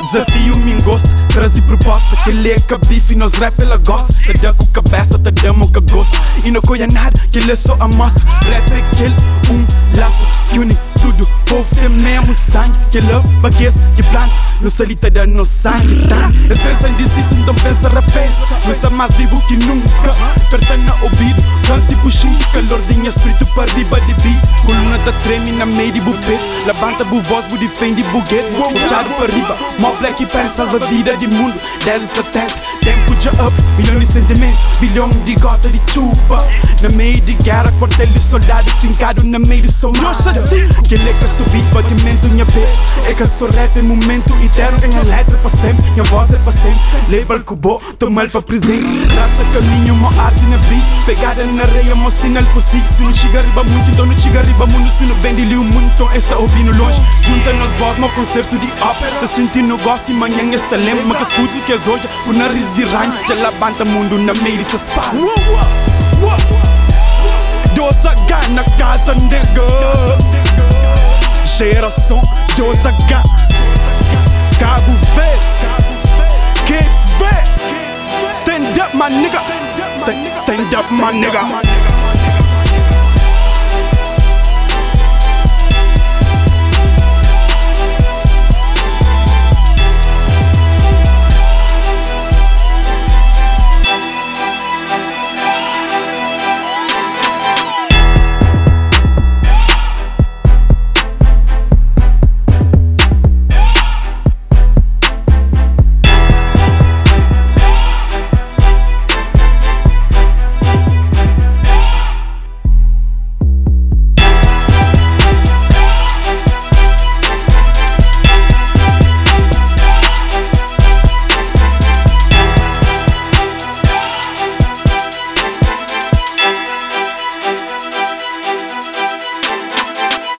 Desafio me engosta, trazi proposta Que lê bife, nós rap ela gosta. Tá dando com cabeça, tá dando com gosto E não coia nada, que ele só amostra Rap é aquele, um laço que une tudo. Povo tem mesmo sangue Que love, baguês, que planta. No salita da no sangue, tá? Eles pensam disso, então pensa rapaz Não está mais vivo que nunca. Pertana ouvido, canse puxinho Calor de espírito para riba de beat da treme na meio de bupete Levanta bu voz, bu defende buguete Puxado para riba, mó black pen salva vida de mundo. 10 e 70, tempo de up. Milhão de sentimento, bilhão de gota de chupa. Na meio de guerra, quartel de soldado Fincado na meio de somada Que leca subir, batimento minha vez É que sou rap em momento eterno Em a letra para sempre, minha voz é para sempre. Label cubo, toma ele para presente. Raça caminho, uma arte na beat. Pegada na areia, uma sinal si Se não chega arriba muito, então não chega arriba muito Se não vende ali o mundo, então está ouvindo longe. Junta nas vozes, meu concerto de ópera. Se sentindo gosto e manhã esta lembra. Mas que escute que as hoje, o nariz de ranho Já labanta mundo na meio dessas palas Deus H na casa, nega. Geração Deus H Cabo V Cape V Stand up, my nigga. Stand, stand up, my nigga